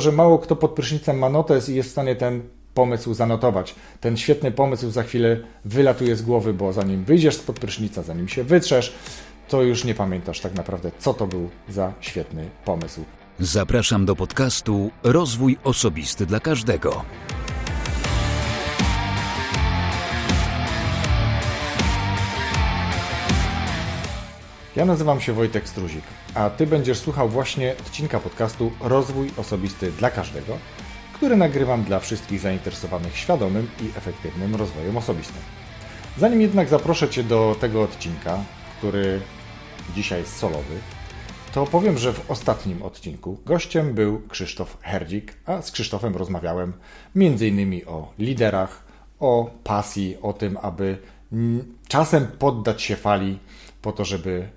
że mało kto pod prysznicem ma notes i jest w stanie ten pomysł zanotować. Ten świetny pomysł za chwilę wylatuje z głowy, bo zanim wyjdziesz spod prysznica, zanim się wytrzesz, to już nie pamiętasz tak naprawdę, co to był za świetny pomysł. Zapraszam do podcastu Rozwój Osobisty dla Każdego. Ja nazywam się Wojtek Struzik, a Ty będziesz słuchał właśnie odcinka podcastu Rozwój Osobisty dla Każdego, który nagrywam dla wszystkich zainteresowanych świadomym i efektywnym rozwojem osobistym. Zanim jednak zaproszę Cię do tego odcinka, który dzisiaj jest solowy, to powiem, że w ostatnim odcinku gościem był Krzysztof Herdzik, a z Krzysztofem rozmawiałem m.in. o liderach, o pasji, o tym, aby czasem poddać się fali po to, żeby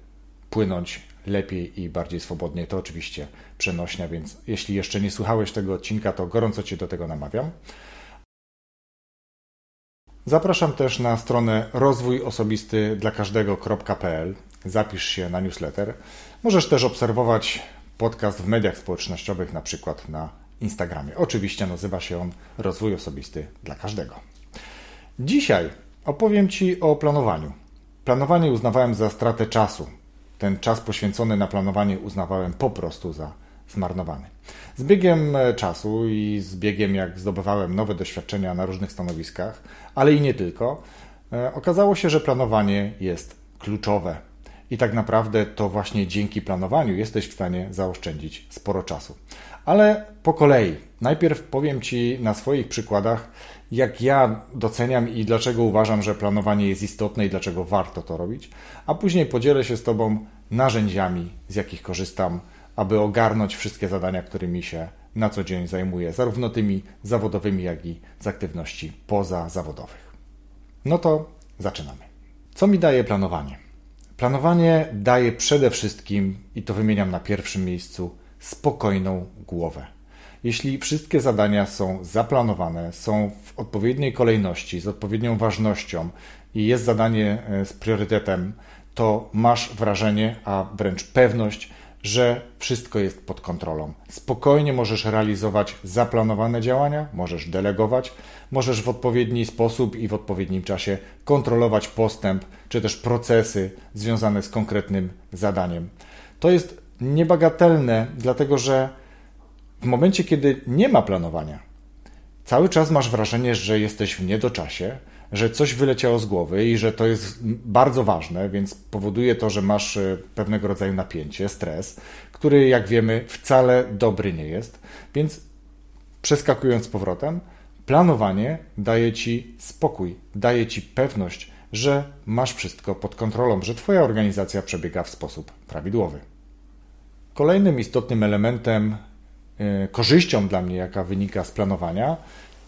płynąć lepiej i bardziej swobodnie. To oczywiście przenośnia, więc jeśli jeszcze nie słuchałeś tego odcinka, to gorąco Cię do tego namawiam. Zapraszam też na stronę rozwój osobisty dla każdego.pl. Zapisz się na newsletter. Możesz też obserwować podcast w mediach społecznościowych, na przykład na Instagramie. Oczywiście nazywa się on Rozwój Osobisty dla Każdego. Dzisiaj opowiem Ci o planowaniu. Planowanie uznawałem za stratę czasu, ten czas poświęcony na planowanie uznawałem po prostu za zmarnowany. Z biegiem e, czasu i z biegiem, jak zdobywałem nowe doświadczenia na różnych stanowiskach, ale i nie tylko, e, okazało się, że planowanie jest kluczowe. I tak naprawdę to właśnie dzięki planowaniu jesteś w stanie zaoszczędzić sporo czasu. Ale po kolei. Najpierw powiem Ci na swoich przykładach, jak ja doceniam i dlaczego uważam, że planowanie jest istotne i dlaczego warto to robić, a później podzielę się z Tobą narzędziami, z jakich korzystam, aby ogarnąć wszystkie zadania, którymi się na co dzień zajmuję, zarówno tymi zawodowymi, jak i z aktywności pozazawodowych. No to zaczynamy. Co mi daje planowanie? Planowanie daje przede wszystkim, i to wymieniam na pierwszym miejscu, spokojną głowę. Jeśli wszystkie zadania są zaplanowane, są w odpowiedniej kolejności, z odpowiednią ważnością i jest zadanie e, z priorytetem, to masz wrażenie, a wręcz pewność, że wszystko jest pod kontrolą. Spokojnie możesz realizować zaplanowane działania, możesz delegować, możesz w odpowiedni sposób i w odpowiednim czasie kontrolować postęp czy też procesy związane z konkretnym zadaniem. To jest niebagatelne, dlatego że w momencie, kiedy nie ma planowania, cały czas masz wrażenie, że jesteś w niedoczasie, że coś wyleciało z głowy i że to jest bardzo ważne, więc powoduje to, że masz e, pewnego rodzaju napięcie, stres, który, jak wiemy, wcale dobry nie jest. Więc przeskakując z powrotem, planowanie daje ci spokój, daje ci pewność, że masz wszystko pod kontrolą, że Twoja organizacja przebiega w sposób prawidłowy. Kolejnym istotnym elementem E, korzyścią dla mnie, jaka wynika z planowania,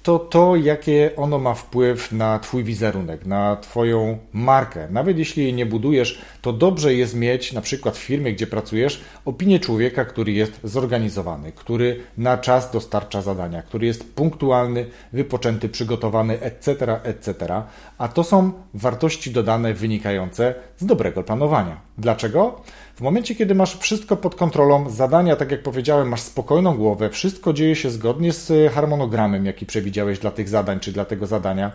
to to, jakie ono ma wpływ na Twój wizerunek, na Twoją markę. Nawet jeśli jej nie budujesz, to dobrze jest mieć na przykład w firmie, gdzie pracujesz, opinię człowieka, który jest zorganizowany, który na czas dostarcza zadania, który jest punktualny, wypoczęty, przygotowany, etc., etc. A to są wartości dodane wynikające z dobrego planowania. Dlaczego? W momencie, kiedy masz wszystko pod kontrolą, zadania, tak jak powiedziałem, masz spokojną głowę, wszystko dzieje się zgodnie z harmonogramem, jaki przewidziałeś dla tych zadań czy dla tego zadania,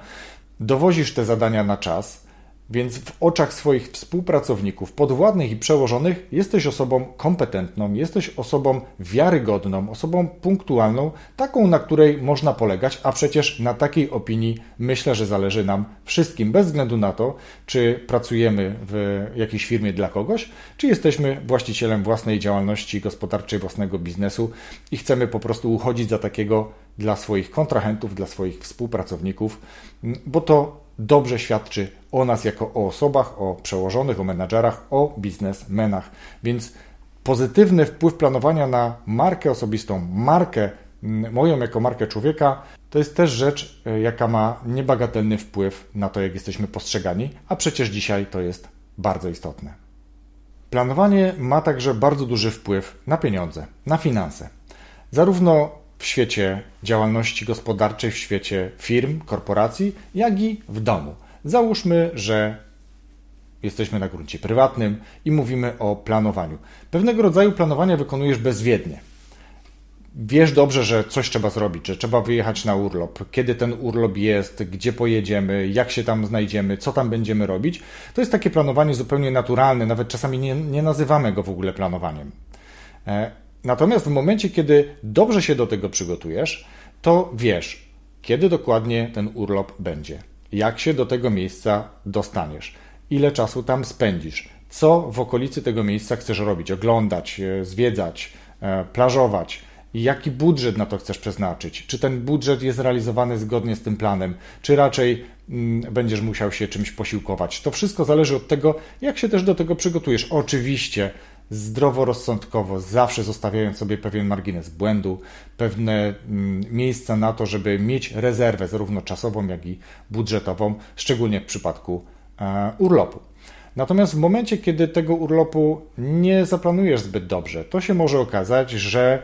dowozisz te zadania na czas, więc w oczach swoich współpracowników, podwładnych i przełożonych jesteś osobą kompetentną, jesteś osobą wiarygodną, osobą punktualną, taką, na której można polegać, a przecież na takiej opinii myślę, że zależy nam wszystkim, bez względu na to, czy pracujemy w jakiejś firmie dla kogoś, czy jesteśmy właścicielem własnej działalności gospodarczej, własnego biznesu i chcemy po prostu uchodzić za takiego dla swoich kontrahentów, dla swoich współpracowników, bo to dobrze świadczy o nas jako o osobach, o przełożonych, o menadżerach, o biznesmenach. Więc pozytywny wpływ planowania na markę osobistą, markę moją jako markę człowieka, to jest też rzecz, e, jaka ma niebagatelny wpływ na to, jak jesteśmy postrzegani, a przecież dzisiaj to jest bardzo istotne. Planowanie ma także bardzo duży wpływ na pieniądze, na finanse. Zarówno w świecie działalności gospodarczej, w świecie firm, korporacji, jak i w domu. Załóżmy, że jesteśmy na gruncie prywatnym i mówimy o planowaniu. Pewnego rodzaju planowania wykonujesz bezwiednie. wiesz dobrze, że coś trzeba zrobić, że trzeba wyjechać na urlop, kiedy ten urlop jest, gdzie pojedziemy, jak się tam znajdziemy, co tam będziemy robić, to jest takie planowanie zupełnie naturalne, nawet czasami nie, nie nazywamy go w ogóle planowaniem. Natomiast w momencie, kiedy dobrze się do tego przygotujesz, to wiesz, kiedy dokładnie ten urlop będzie, jak się do tego miejsca dostaniesz, ile czasu tam spędzisz, co w okolicy tego miejsca chcesz robić, oglądać, e, zwiedzać, e, plażować jaki budżet na to chcesz przeznaczyć. Czy ten budżet jest realizowany zgodnie z tym planem, czy raczej mm, będziesz musiał się czymś posiłkować. To wszystko zależy od tego, jak się też do tego przygotujesz. Oczywiście zdroworozsądkowo, zawsze zostawiając sobie pewien margines błędu, pewne mm, miejsca na to, żeby mieć rezerwę zarówno czasową, jak i budżetową, szczególnie w przypadku e, urlopu. Natomiast w momencie, kiedy tego urlopu nie zaplanujesz zbyt dobrze, to się może okazać, że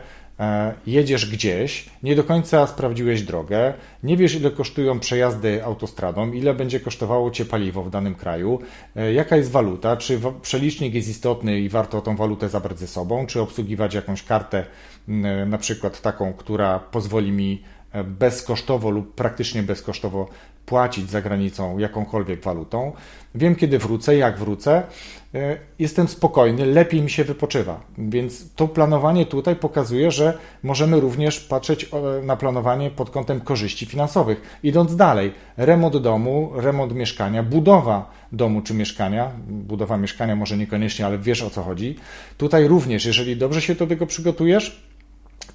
jedziesz gdzieś, nie do końca sprawdziłeś drogę, nie wiesz ile kosztują przejazdy autostradą, ile będzie kosztowało cię paliwo w danym kraju, e, jaka jest waluta, czy przelicznik jest istotny i warto tą walutę zabrać ze sobą, czy obsługiwać jakąś kartę, na przykład taką, która pozwoli mi e, bezkosztowo lub praktycznie bezkosztowo płacić za granicą jakąkolwiek walutą. Wiem, kiedy wrócę, jak wrócę. E, jestem spokojny, lepiej mi się wypoczywa. Więc to planowanie tutaj pokazuje, że możemy również patrzeć na planowanie pod kątem korzyści finansowych. Idąc dalej, remont domu, remont mieszkania, budowa domu czy mieszkania, budowa mieszkania może niekoniecznie, ale wiesz o co chodzi. Tutaj również, jeżeli dobrze się do tego przygotujesz,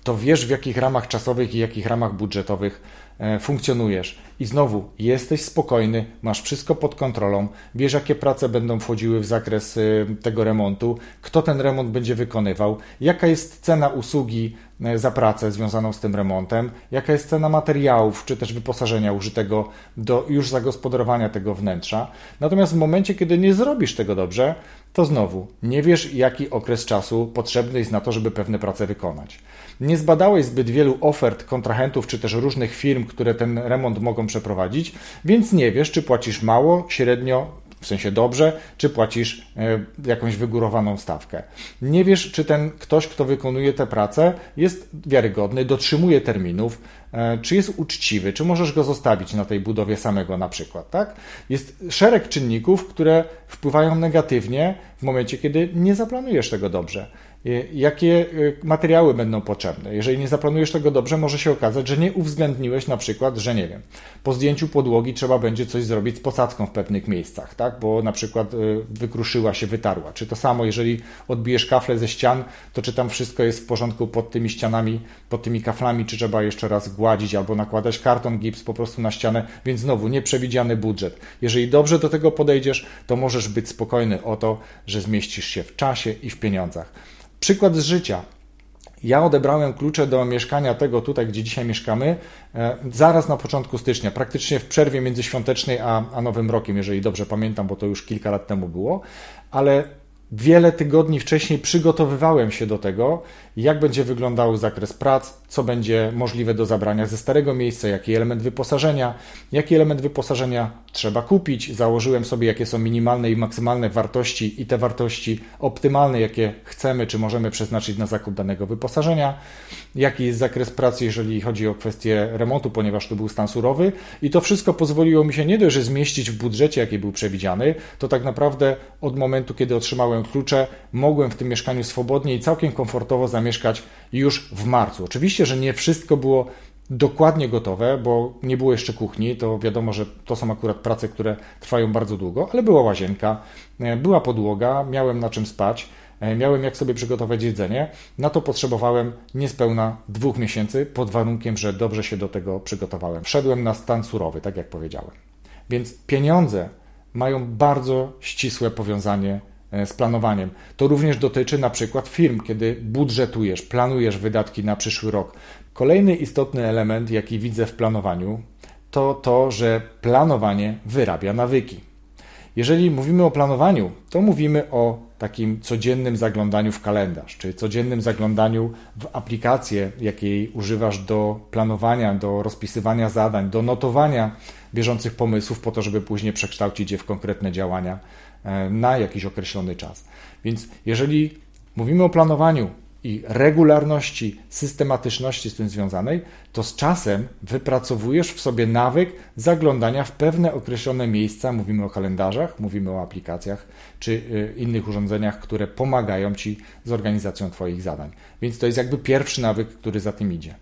to wiesz w jakich ramach czasowych i jakich ramach budżetowych E, funkcjonujesz. I znowu jesteś spokojny, masz wszystko pod kontrolą, wiesz jakie prace będą wchodziły w zakres e, tego remontu, kto ten remont będzie wykonywał, jaka jest cena usługi e, za pracę związaną z tym remontem, jaka jest cena materiałów czy też wyposażenia użytego do już zagospodarowania tego wnętrza. Natomiast w momencie, kiedy nie zrobisz tego dobrze, to znowu nie wiesz, jaki okres czasu potrzebny jest na to, żeby pewne prace wykonać. Nie zbadałeś zbyt wielu ofert kontrahentów czy też różnych firm, które ten remont mogą przeprowadzić, więc nie wiesz, czy płacisz mało, średnio, w sensie dobrze, czy płacisz e, jakąś wygórowaną stawkę. Nie wiesz, czy ten ktoś, kto wykonuje tę pracę, jest wiarygodny, dotrzymuje terminów, e, czy jest uczciwy, czy możesz go zostawić na tej budowie samego na przykład, tak? Jest szereg czynników, które wpływają negatywnie w momencie, kiedy nie zaplanujesz tego dobrze. Y, jakie y, materiały będą potrzebne. Jeżeli nie zaplanujesz tego dobrze, może się okazać, że nie uwzględniłeś na przykład, że nie wiem, po zdjęciu podłogi trzeba będzie coś zrobić z posadzką w pewnych miejscach, tak? bo na przykład y, wykruszyła się, wytarła. Czy to samo, jeżeli odbijesz kafle ze ścian, to czy tam wszystko jest w porządku pod tymi ścianami, pod tymi kaflami, czy trzeba jeszcze raz gładzić albo nakładać karton, gips po prostu na ścianę, więc znowu nieprzewidziany budżet. Jeżeli dobrze do tego podejdziesz, to możesz być spokojny o to, że zmieścisz się w czasie i w pieniądzach. Przykład z życia. Ja odebrałem klucze do mieszkania tego tutaj, gdzie dzisiaj mieszkamy, e, zaraz na początku stycznia, praktycznie w przerwie międzyświątecznej a, a Nowym Rokiem, jeżeli dobrze pamiętam, bo to już kilka lat temu było, ale wiele tygodni wcześniej przygotowywałem się do tego, jak będzie wyglądał zakres prac, co będzie możliwe do zabrania ze starego miejsca, jaki element wyposażenia, jaki element wyposażenia trzeba kupić. Założyłem sobie, jakie są minimalne i maksymalne wartości i te wartości optymalne, jakie chcemy czy możemy przeznaczyć na zakup danego wyposażenia, jaki jest zakres pracy, jeżeli chodzi o kwestię remontu, ponieważ to był stan surowy. I to wszystko pozwoliło mi się nie dość, że zmieścić w budżecie, jaki był przewidziany, to tak naprawdę od momentu, kiedy otrzymałem klucze, mogłem w tym mieszkaniu swobodnie i całkiem komfortowo zamieszkać już w marcu. Oczywiście, że nie wszystko było dokładnie gotowe, bo nie było jeszcze kuchni, to wiadomo, że to są akurat prace, które trwają bardzo długo, ale była łazienka, e, była podłoga, miałem na czym spać, e, miałem jak sobie przygotować jedzenie. Na to potrzebowałem niespełna dwóch miesięcy, pod warunkiem, że dobrze się do tego przygotowałem. Wszedłem na stan surowy, tak jak powiedziałem. Więc pieniądze mają bardzo ścisłe powiązanie z planowaniem. To również dotyczy na przykład firm, kiedy budżetujesz, planujesz wydatki na przyszły rok. Kolejny istotny element, jaki widzę w planowaniu, to to, że planowanie wyrabia nawyki. Jeżeli mówimy o planowaniu, to mówimy o takim codziennym zaglądaniu w kalendarz, czy codziennym zaglądaniu w aplikację, jakiej używasz do planowania, do rozpisywania zadań, do notowania bieżących pomysłów, po to, żeby później przekształcić je w konkretne działania E, na jakiś określony czas. Więc jeżeli mówimy o planowaniu i regularności, systematyczności z tym związanej, to z czasem wypracowujesz w sobie nawyk zaglądania w pewne określone miejsca. Mówimy o kalendarzach, mówimy o aplikacjach czy y, innych urządzeniach, które pomagają ci z organizacją Twoich zadań. Więc to jest jakby pierwszy nawyk, który za tym idzie.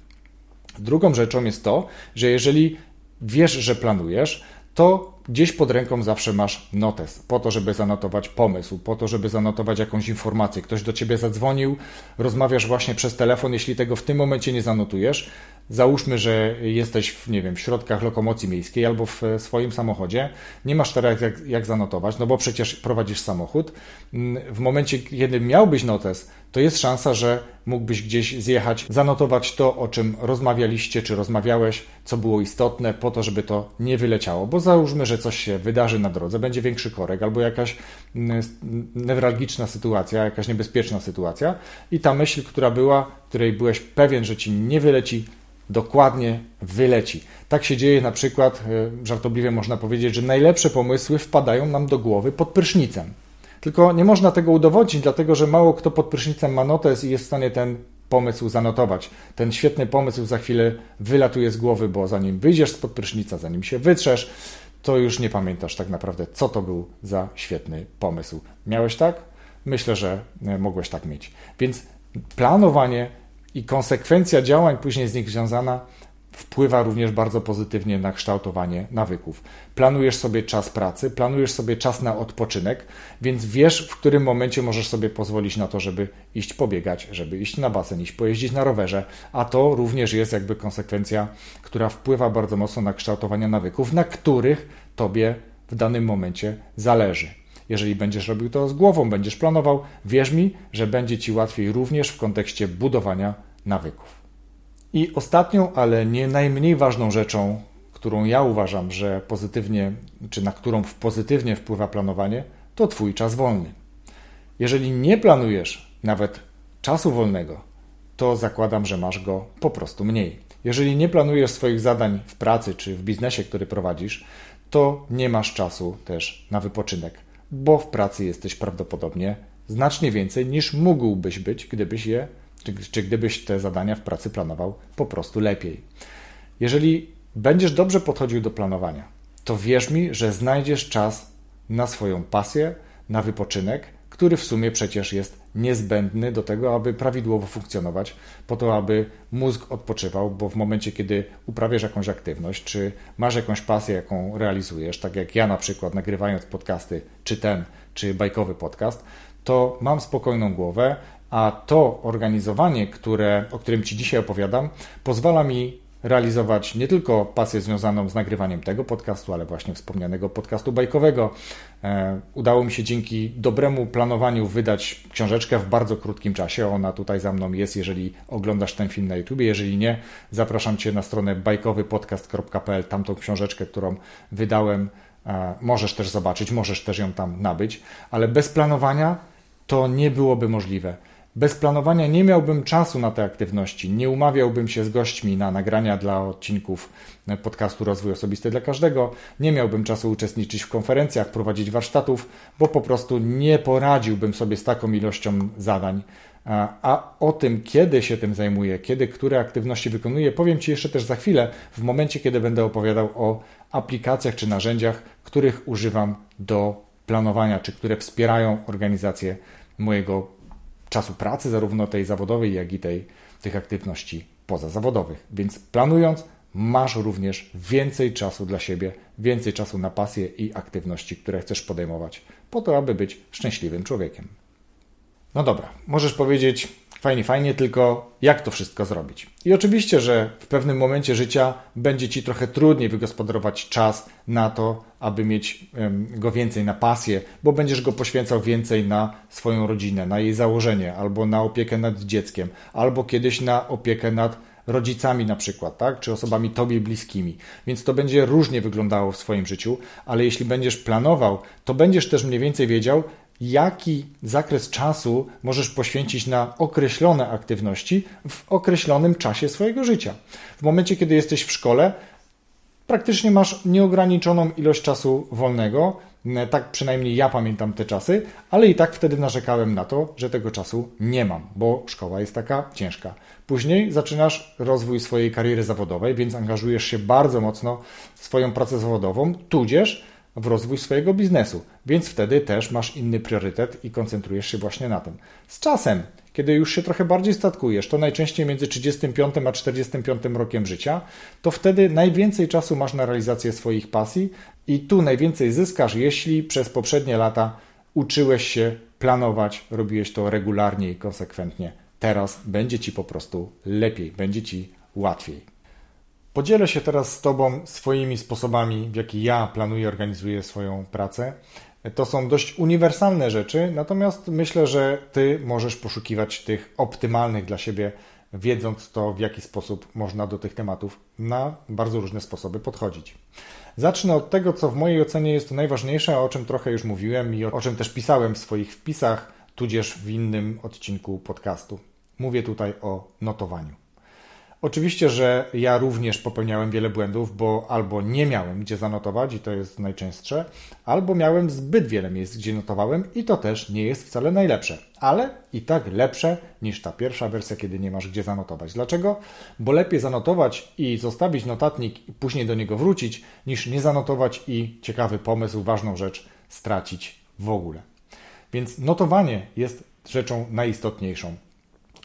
Drugą rzeczą jest to, że jeżeli wiesz, że planujesz, to gdzieś pod ręką zawsze masz notes, po to, żeby zanotować pomysł, po to, żeby zanotować jakąś informację. Ktoś do ciebie zadzwonił, rozmawiasz właśnie przez telefon, jeśli tego w tym momencie nie zanotujesz, załóżmy, że jesteś w, nie wiem, w środkach lokomocji miejskiej albo w swoim samochodzie, nie masz teraz jak, jak zanotować, no bo przecież prowadzisz samochód. W momencie, kiedy miałbyś notes, to jest szansa, że mógłbyś gdzieś zjechać, zanotować to, o czym rozmawialiście, czy rozmawiałeś, co było istotne, po to, żeby to nie wyleciało. Bo załóżmy, że coś się wydarzy na drodze, będzie większy korek albo jakaś mm, newralgiczna sytuacja, jakaś niebezpieczna sytuacja i ta myśl, która była, której byłeś pewien, że ci nie wyleci, dokładnie wyleci. Tak się dzieje na przykład, e, żartobliwie można powiedzieć, że najlepsze pomysły wpadają nam do głowy pod prysznicem. Tylko nie można tego udowodnić, dlatego że mało kto pod prysznicem ma notes i jest w stanie ten pomysł zanotować. Ten świetny pomysł za chwilę wylatuje z głowy, bo zanim wyjdziesz spod prysznica, zanim się wytrzesz, to już nie pamiętasz tak naprawdę, co to był za świetny pomysł. Miałeś tak? Myślę, że e, mogłeś tak mieć. Więc planowanie i konsekwencja działań później z nich związana wpływa również bardzo pozytywnie na kształtowanie nawyków. Planujesz sobie czas pracy, planujesz sobie czas na odpoczynek, więc wiesz, w którym momencie możesz sobie pozwolić na to, żeby iść pobiegać, żeby iść na basen, iść pojeździć na rowerze, a to również jest jakby konsekwencja, która wpływa bardzo mocno na kształtowanie nawyków, na których tobie w danym momencie zależy. Jeżeli będziesz robił to z głową, będziesz planował, wierz mi, że będzie ci łatwiej również w kontekście budowania nawyków. I ostatnią, ale nie najmniej ważną rzeczą, którą ja uważam, że pozytywnie, czy na którą pozytywnie wpływa planowanie, to Twój czas wolny. Jeżeli nie planujesz nawet czasu wolnego, to zakładam, że masz go po prostu mniej. Jeżeli nie planujesz swoich zadań w pracy czy w biznesie, który prowadzisz, to nie masz czasu też na wypoczynek, bo w pracy jesteś prawdopodobnie znacznie więcej niż mógłbyś być, gdybyś je czy, czy gdybyś te zadania w pracy planował po prostu lepiej. Jeżeli będziesz dobrze podchodził do planowania, to wierz mi, że znajdziesz czas na swoją pasję, na wypoczynek, który w sumie przecież jest niezbędny do tego, aby prawidłowo funkcjonować, po to, aby mózg odpoczywał, bo w momencie, kiedy uprawiasz jakąś aktywność, czy masz jakąś pasję, jaką realizujesz, tak jak ja na przykład nagrywając podcasty, czy ten, czy bajkowy podcast, to mam spokojną głowę, a to organizowanie, które, o którym Ci dzisiaj opowiadam, pozwala mi realizować nie tylko pasję związaną z nagrywaniem tego podcastu, ale właśnie wspomnianego podcastu bajkowego. E, udało mi się dzięki dobremu planowaniu wydać książeczkę w bardzo krótkim czasie. Ona tutaj za mną jest, jeżeli oglądasz ten film na YouTube. Jeżeli nie, zapraszam Cię na stronę bajkowypodcast.pl. Tamtą książeczkę, którą wydałem, e, możesz też zobaczyć, możesz też ją tam nabyć, ale bez planowania to nie byłoby możliwe. Bez planowania nie miałbym czasu na te aktywności, nie umawiałbym się z gośćmi na nagrania dla odcinków podcastu Rozwój Osobisty dla Każdego, nie miałbym czasu uczestniczyć w konferencjach, prowadzić warsztatów, bo po prostu nie poradziłbym sobie z taką ilością zadań. A o tym, kiedy się tym zajmuję, kiedy które aktywności wykonuję, powiem Ci jeszcze też za chwilę, w momencie, kiedy będę opowiadał o aplikacjach czy narzędziach, których używam do planowania, czy które wspierają organizację mojego czasu pracy, zarówno tej zawodowej, jak i tej, tych aktywności pozazawodowych. Więc planując, masz również więcej czasu dla siebie, więcej czasu na pasję i aktywności, które chcesz podejmować, po to, aby być szczęśliwym człowiekiem. No dobra, możesz powiedzieć, Fajnie, fajnie, tylko jak to wszystko zrobić? I oczywiście, że w pewnym momencie życia będzie ci trochę trudniej wygospodarować czas na to, aby mieć go więcej na pasję, bo będziesz go poświęcał więcej na swoją rodzinę, na jej założenie, albo na opiekę nad dzieckiem, albo kiedyś na opiekę nad rodzicami na przykład, tak? czy osobami tobie bliskimi. Więc to będzie różnie wyglądało w swoim życiu, ale jeśli będziesz planował, to będziesz też mniej więcej wiedział, jaki zakres czasu możesz poświęcić na określone aktywności w określonym czasie swojego życia. W momencie, kiedy jesteś w szkole, praktycznie masz nieograniczoną ilość czasu wolnego Tak przynajmniej ja pamiętam te czasy, ale i tak wtedy narzekałem na to, że tego czasu nie mam, bo szkoła jest taka ciężka. Później zaczynasz rozwój swojej kariery zawodowej, więc angażujesz się bardzo mocno w swoją pracę zawodową, tudzież w rozwój swojego biznesu, więc wtedy też masz inny priorytet i koncentrujesz się właśnie na tym. Z czasem, kiedy już się trochę bardziej statkujesz, to najczęściej między 35 a 45 rokiem życia, to wtedy najwięcej czasu masz na realizację swoich pasji i tu najwięcej zyskasz, jeśli przez poprzednie lata uczyłeś się planować, robiłeś to regularnie i konsekwentnie. Teraz będzie ci po prostu lepiej, będzie ci łatwiej. Podzielę się teraz z Tobą swoimi sposobami, w jaki ja planuję, organizuję swoją pracę. To są dość uniwersalne rzeczy, natomiast myślę, że Ty możesz poszukiwać tych optymalnych dla siebie, wiedząc to, w jaki sposób można do tych tematów na bardzo różne sposoby podchodzić. Zacznę od tego, co w mojej ocenie jest najważniejsze, o czym trochę już mówiłem i o czym też pisałem w swoich wpisach, tudzież w innym odcinku podcastu. Mówię tutaj o notowaniu. Oczywiście, że ja również popełniałem wiele błędów, bo albo nie miałem gdzie zanotować, i to jest najczęstsze, albo miałem zbyt wiele miejsc, gdzie notowałem, i to też nie jest wcale najlepsze, ale i tak lepsze niż ta pierwsza wersja, kiedy nie masz gdzie zanotować. Dlaczego? Bo lepiej zanotować i zostawić notatnik i później do niego wrócić, niż nie zanotować i ciekawy pomysł, ważną rzecz stracić w ogóle. Więc notowanie jest rzeczą najistotniejszą.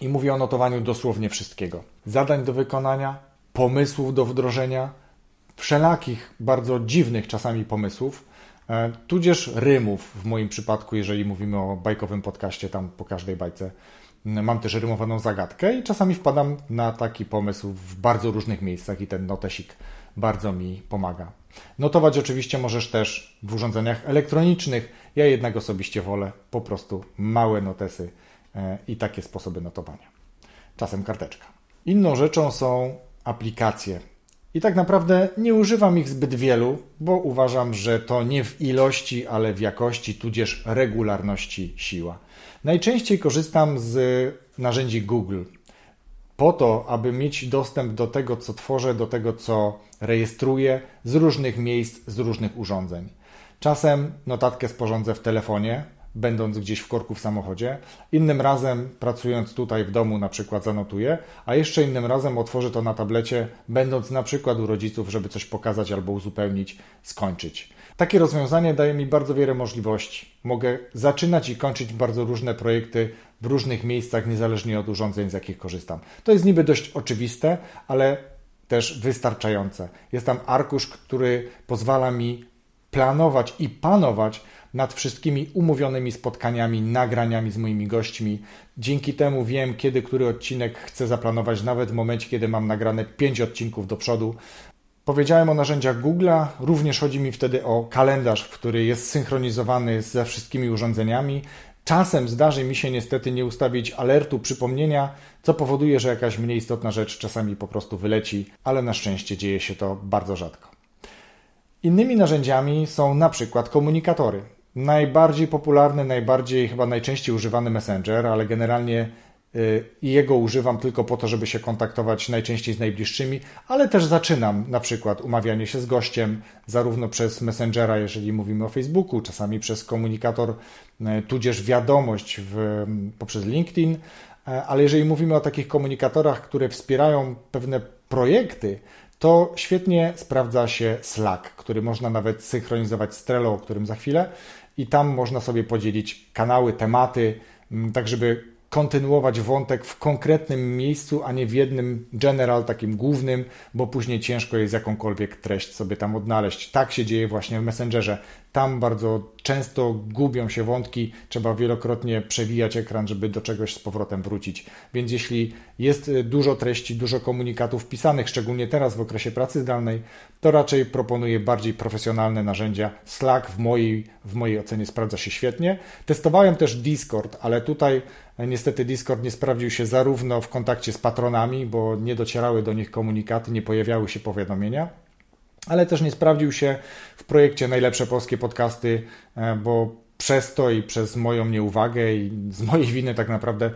I mówię o notowaniu dosłownie wszystkiego. Zadań do wykonania, pomysłów do wdrożenia, wszelakich bardzo dziwnych czasami pomysłów, e, tudzież rymów w moim przypadku, jeżeli mówimy o bajkowym podcaście, tam po każdej bajce mam też rymowaną zagadkę i czasami wpadam na taki pomysł w bardzo różnych miejscach i ten notesik bardzo mi pomaga. Notować oczywiście możesz też w urządzeniach elektronicznych. Ja jednak osobiście wolę po prostu małe notesy E, i takie sposoby notowania. Czasem karteczka. Inną rzeczą są aplikacje. I tak naprawdę nie używam ich zbyt wielu, bo uważam, że to nie w ilości, ale w jakości, tudzież regularności siła. Najczęściej korzystam z narzędzi Google po to, aby mieć dostęp do tego, co tworzę, do tego, co rejestruję z różnych miejsc, z różnych urządzeń. Czasem notatkę sporządzę w telefonie, będąc gdzieś w korku w samochodzie. Innym razem, pracując tutaj w domu, na przykład zanotuję, a jeszcze innym razem otworzę to na tablecie, będąc na przykład u rodziców, żeby coś pokazać albo uzupełnić, skończyć. Takie rozwiązanie daje mi bardzo wiele możliwości. Mogę zaczynać i kończyć bardzo różne projekty w różnych miejscach, niezależnie od urządzeń, z jakich korzystam. To jest niby dość oczywiste, ale też wystarczające. Jest tam arkusz, który pozwala mi planować i panować nad wszystkimi umówionymi spotkaniami, nagraniami z moimi gośćmi. Dzięki temu wiem, kiedy który odcinek chcę zaplanować, nawet w momencie, kiedy mam nagrane 5 odcinków do przodu. Powiedziałem o narzędziach Google'a, również chodzi mi wtedy o kalendarz, który jest synchronizowany ze wszystkimi urządzeniami. Czasem zdarzy mi się niestety nie ustawić alertu, przypomnienia, co powoduje, że jakaś mniej istotna rzecz czasami po prostu wyleci, ale na szczęście dzieje się to bardzo rzadko. Innymi narzędziami są na przykład komunikatory. Najbardziej popularny, najbardziej chyba najczęściej używany Messenger, ale generalnie y, jego używam tylko po to, żeby się kontaktować najczęściej z najbliższymi, ale też zaczynam na przykład umawianie się z gościem, zarówno przez Messengera, jeżeli mówimy o Facebooku, czasami przez komunikator, y, tudzież wiadomość w, poprzez LinkedIn, y, ale jeżeli mówimy o takich komunikatorach, które wspierają pewne projekty, to świetnie sprawdza się Slack, który można nawet synchronizować z Trello, o którym za chwilę, i tam można sobie podzielić kanały, tematy, mm, tak żeby kontynuować wątek w konkretnym miejscu, a nie w jednym general, takim głównym, bo później ciężko jest jakąkolwiek treść sobie tam odnaleźć. Tak się dzieje właśnie w Messengerze. Tam bardzo często gubią się wątki, trzeba wielokrotnie przewijać ekran, żeby do czegoś z powrotem wrócić. Więc jeśli jest y, dużo treści, dużo komunikatów pisanych, szczególnie teraz w okresie pracy zdalnej, to raczej proponuję bardziej profesjonalne narzędzia. Slack w mojej, w mojej ocenie sprawdza się świetnie. Testowałem też Discord, ale tutaj e, niestety Discord nie sprawdził się zarówno w kontakcie z patronami, bo nie docierały do nich komunikaty, nie pojawiały się powiadomienia ale też nie sprawdził się w projekcie Najlepsze Polskie Podcasty, e, bo przez to i przez moją nieuwagę i z mojej winy tak naprawdę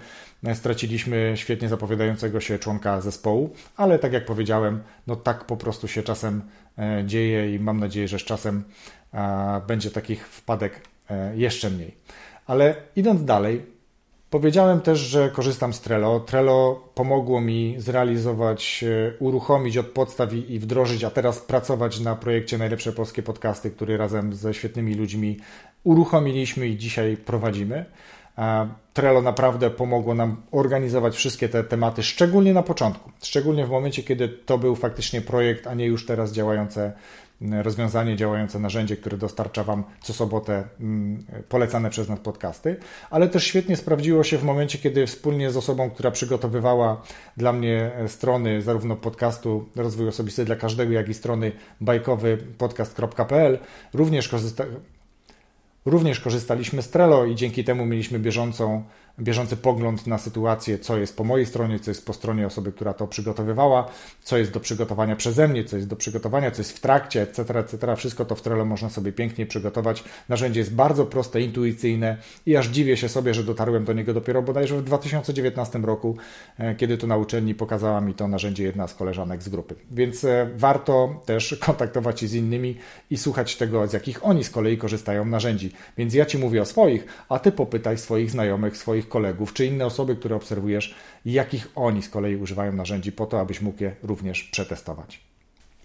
straciliśmy świetnie zapowiadającego się członka zespołu, ale tak jak powiedziałem, no tak po prostu się czasem e, dzieje i mam nadzieję, że z czasem będzie takich wpadek e, jeszcze mniej. Ale idąc dalej, powiedziałem też, że korzystam z Trello. Trello pomogło mi zrealizować, e, uruchomić od podstaw i wdrożyć, a teraz pracować na projekcie Najlepsze Polskie Podcasty, który razem ze świetnymi ludźmi uruchomiliśmy i dzisiaj prowadzimy. Trello naprawdę pomogło nam organizować wszystkie te tematy, szczególnie na początku, szczególnie w momencie, kiedy to był faktycznie projekt, a nie już teraz działające rozwiązanie, działające narzędzie, które dostarcza Wam co sobotę mm, polecane przez nas podcasty, ale też świetnie sprawdziło się w momencie, kiedy wspólnie z osobą, która przygotowywała dla mnie strony zarówno podcastu Rozwój Osobisty dla Każdego, jak i strony bajkowy podcast.pl, również korzysta Również korzystaliśmy z Trello i dzięki temu mieliśmy bieżącą bieżący pogląd na sytuację, co jest po mojej stronie, co jest po stronie osoby, która to przygotowywała, co jest do przygotowania przeze mnie, co jest do przygotowania, co jest w trakcie, etc., etc. Wszystko to w Trello można sobie pięknie przygotować. Narzędzie jest bardzo proste, intuicyjne i aż dziwię się sobie, że dotarłem do niego dopiero bodajże w 2019 roku, e, kiedy to na uczelni pokazała mi to narzędzie jedna z koleżanek z grupy. Więc e, warto też kontaktować się z innymi i słuchać tego, z jakich oni z kolei korzystają narzędzi. Więc ja Ci mówię o swoich, a Ty popytaj swoich znajomych, swoich kolegów, czy inne osoby, które obserwujesz, jakich oni z kolei używają narzędzi po to, abyś mógł je również przetestować.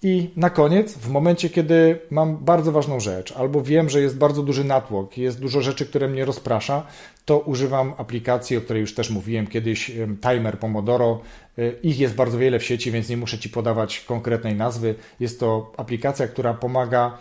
I na koniec, w momencie, kiedy mam bardzo ważną rzecz, albo wiem, że jest bardzo duży natłok, jest dużo rzeczy, które mnie rozprasza, to używam aplikacji, o której już też mówiłem kiedyś, Timer Pomodoro. Y, ich jest bardzo wiele w sieci, więc nie muszę Ci podawać konkretnej nazwy. Jest to aplikacja, która pomaga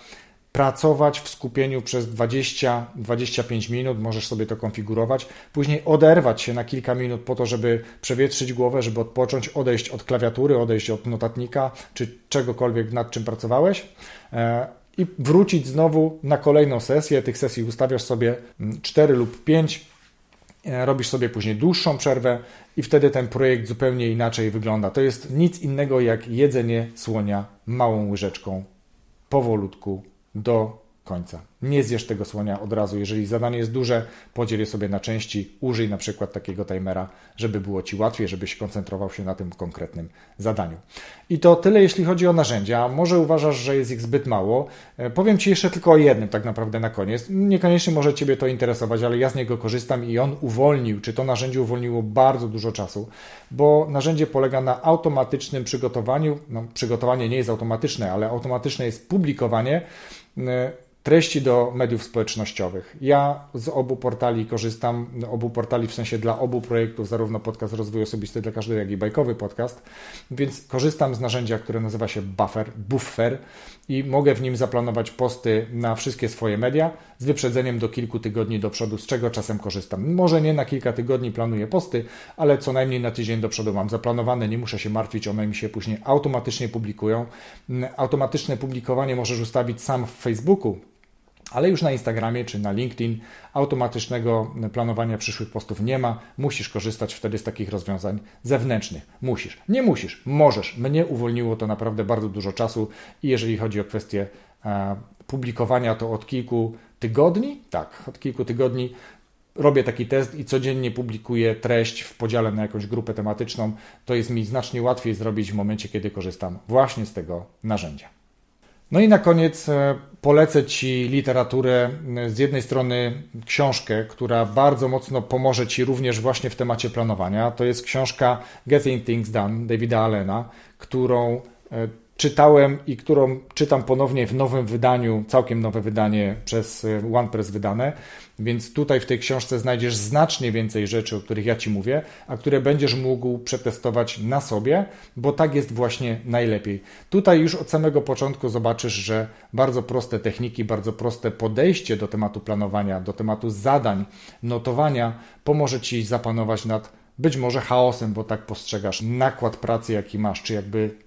pracować w skupieniu przez 20-25 minut, możesz sobie to konfigurować, później oderwać się na kilka minut po to, żeby przewietrzyć głowę, żeby odpocząć, odejść od klawiatury, odejść od notatnika czy czegokolwiek nad czym pracowałeś e, i wrócić znowu na kolejną sesję. Tych sesji ustawiasz sobie 4 mm, lub 5, e, robisz sobie później dłuższą przerwę i wtedy ten projekt zupełnie inaczej wygląda. To jest nic innego jak jedzenie słonia małą łyżeczką powolutku do końca. Nie zjesz tego słonia od razu. Jeżeli zadanie jest duże, podziel je sobie na części. Użyj na przykład takiego timera, żeby było Ci łatwiej, żebyś koncentrował się na tym konkretnym zadaniu. I to tyle, jeśli chodzi o narzędzia. Może uważasz, że jest ich zbyt mało. E, powiem Ci jeszcze tylko o jednym tak naprawdę na koniec. Niekoniecznie może Ciebie to interesować, ale ja z niego korzystam i on uwolnił, czy to narzędzie uwolniło bardzo dużo czasu, bo narzędzie polega na automatycznym przygotowaniu. No, przygotowanie nie jest automatyczne, ale automatyczne jest publikowanie ね。Treści do mediów społecznościowych. Ja z obu portali korzystam, obu portali w sensie dla obu projektów, zarówno podcast Rozwój Osobisty dla każdego, jak i bajkowy podcast, więc korzystam z narzędzia, które nazywa się Buffer, Buffer i mogę w nim zaplanować posty na wszystkie swoje media z wyprzedzeniem do kilku tygodni do przodu, z czego czasem korzystam. Może nie na kilka tygodni planuję posty, ale co najmniej na tydzień do przodu mam zaplanowane, nie muszę się martwić, one mi się później automatycznie publikują. Automatyczne publikowanie możesz ustawić sam w Facebooku, ale już na Instagramie czy na LinkedIn automatycznego planowania przyszłych postów nie ma. Musisz korzystać wtedy z takich rozwiązań zewnętrznych. Musisz. Nie musisz, możesz. Mnie uwolniło to naprawdę bardzo dużo czasu i jeżeli chodzi o kwestię e, publikowania, to od kilku tygodni, tak, od kilku tygodni robię taki test i codziennie publikuję treść w podziale na jakąś grupę tematyczną. To jest mi znacznie łatwiej zrobić w momencie, kiedy korzystam właśnie z tego narzędzia. No i na koniec e, polecę Ci literaturę, z jednej strony książkę, która bardzo mocno pomoże Ci również właśnie w temacie planowania. To jest książka Getting Things Done Davida Allena, którą e, czytałem i którą czytam ponownie w nowym wydaniu, całkiem nowe wydanie przez OnePress wydane. Więc tutaj w tej książce znajdziesz znacznie więcej rzeczy, o których ja Ci mówię, a które będziesz mógł przetestować na sobie, bo tak jest właśnie najlepiej. Tutaj już od samego początku zobaczysz, że bardzo proste techniki, bardzo proste podejście do tematu planowania, do tematu zadań, notowania pomoże Ci zapanować nad być może chaosem, bo tak postrzegasz nakład pracy, jaki masz, czy jakby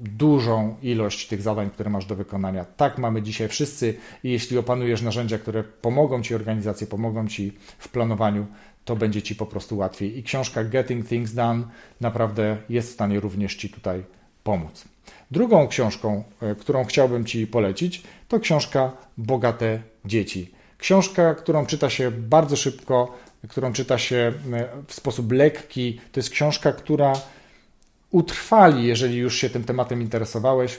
dużą ilość tych zadań, które masz do wykonania. Tak mamy dzisiaj wszyscy i jeśli opanujesz narzędzia, które pomogą Ci organizacji, pomogą Ci w planowaniu, to będzie Ci po prostu łatwiej. I książka Getting Things Done naprawdę jest w stanie również Ci tutaj pomóc. Drugą książką, y, którą chciałbym Ci polecić, to książka Bogate Dzieci. Książka, którą czyta się bardzo szybko, którą czyta się e, w sposób lekki. To jest książka, która utrwali, jeżeli już się tym tematem interesowałeś,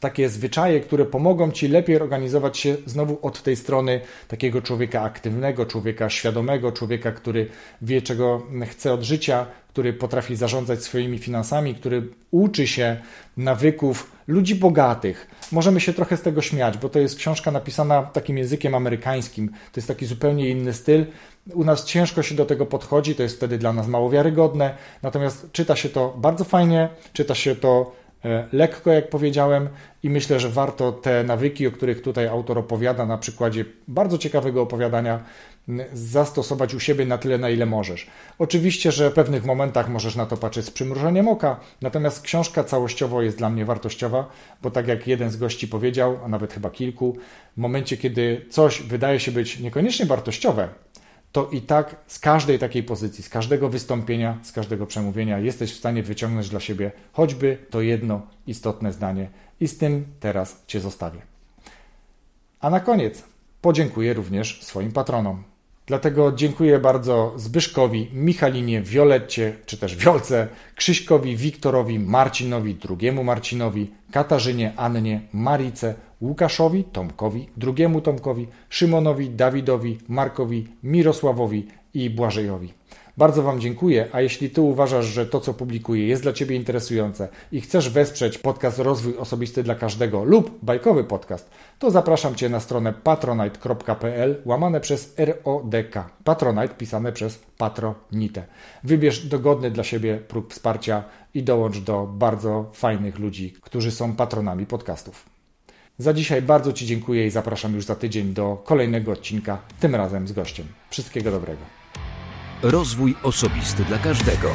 takie zwyczaje, które pomogą Ci lepiej organizować się znowu od tej strony takiego człowieka aktywnego, człowieka świadomego, człowieka, który wie, czego chce od życia, który potrafi zarządzać swoimi finansami, który uczy się nawyków ludzi bogatych. Możemy się trochę z tego śmiać, bo to jest książka napisana takim językiem amerykańskim. To jest taki zupełnie inny styl. U nas ciężko się do tego podchodzi, to jest wtedy dla nas mało wiarygodne, natomiast czyta się to bardzo fajnie, czyta się to E, lekko, jak powiedziałem, i myślę, że warto te nawyki, o których tutaj autor opowiada na przykładzie bardzo ciekawego opowiadania, zastosować u siebie na tyle, na ile możesz. Oczywiście, że w pewnych momentach możesz na to patrzeć z przymrużeniem oka, natomiast książka całościowo jest dla mnie wartościowa, bo tak jak jeden z gości powiedział, a nawet chyba kilku, w momencie, kiedy coś wydaje się być niekoniecznie wartościowe, to i tak z każdej takiej pozycji, z każdego wystąpienia, z każdego przemówienia jesteś w stanie wyciągnąć dla siebie choćby to jedno istotne zdanie i z tym teraz Cię zostawię. A na koniec podziękuję również swoim patronom. Dlatego dziękuję bardzo Zbyszkowi, Michalinie, Violetcie, czy też Wiolce, Krzyśkowi, Wiktorowi, Marcinowi, drugiemu Marcinowi, Katarzynie, Annie, Marice, Łukaszowi, Tomkowi, drugiemu Tomkowi, Szymonowi, Dawidowi, Markowi, Mirosławowi i Błażejowi. Bardzo Wam dziękuję, a jeśli Ty uważasz, że to, co publikuję, jest dla Ciebie interesujące i chcesz wesprzeć podcast Rozwój Osobisty dla Każdego lub bajkowy podcast, to zapraszam Cię na stronę patronite.pl łamane przez RODK. Patronite pisane przez patronite. Wybierz dogodny dla siebie próg wsparcia i dołącz do bardzo fajnych ludzi, którzy są patronami podcastów. Za dzisiaj bardzo Ci dziękuję i zapraszam już za tydzień do kolejnego odcinka, tym razem z gościem. Wszystkiego dobrego. Rozwój osobisty dla każdego.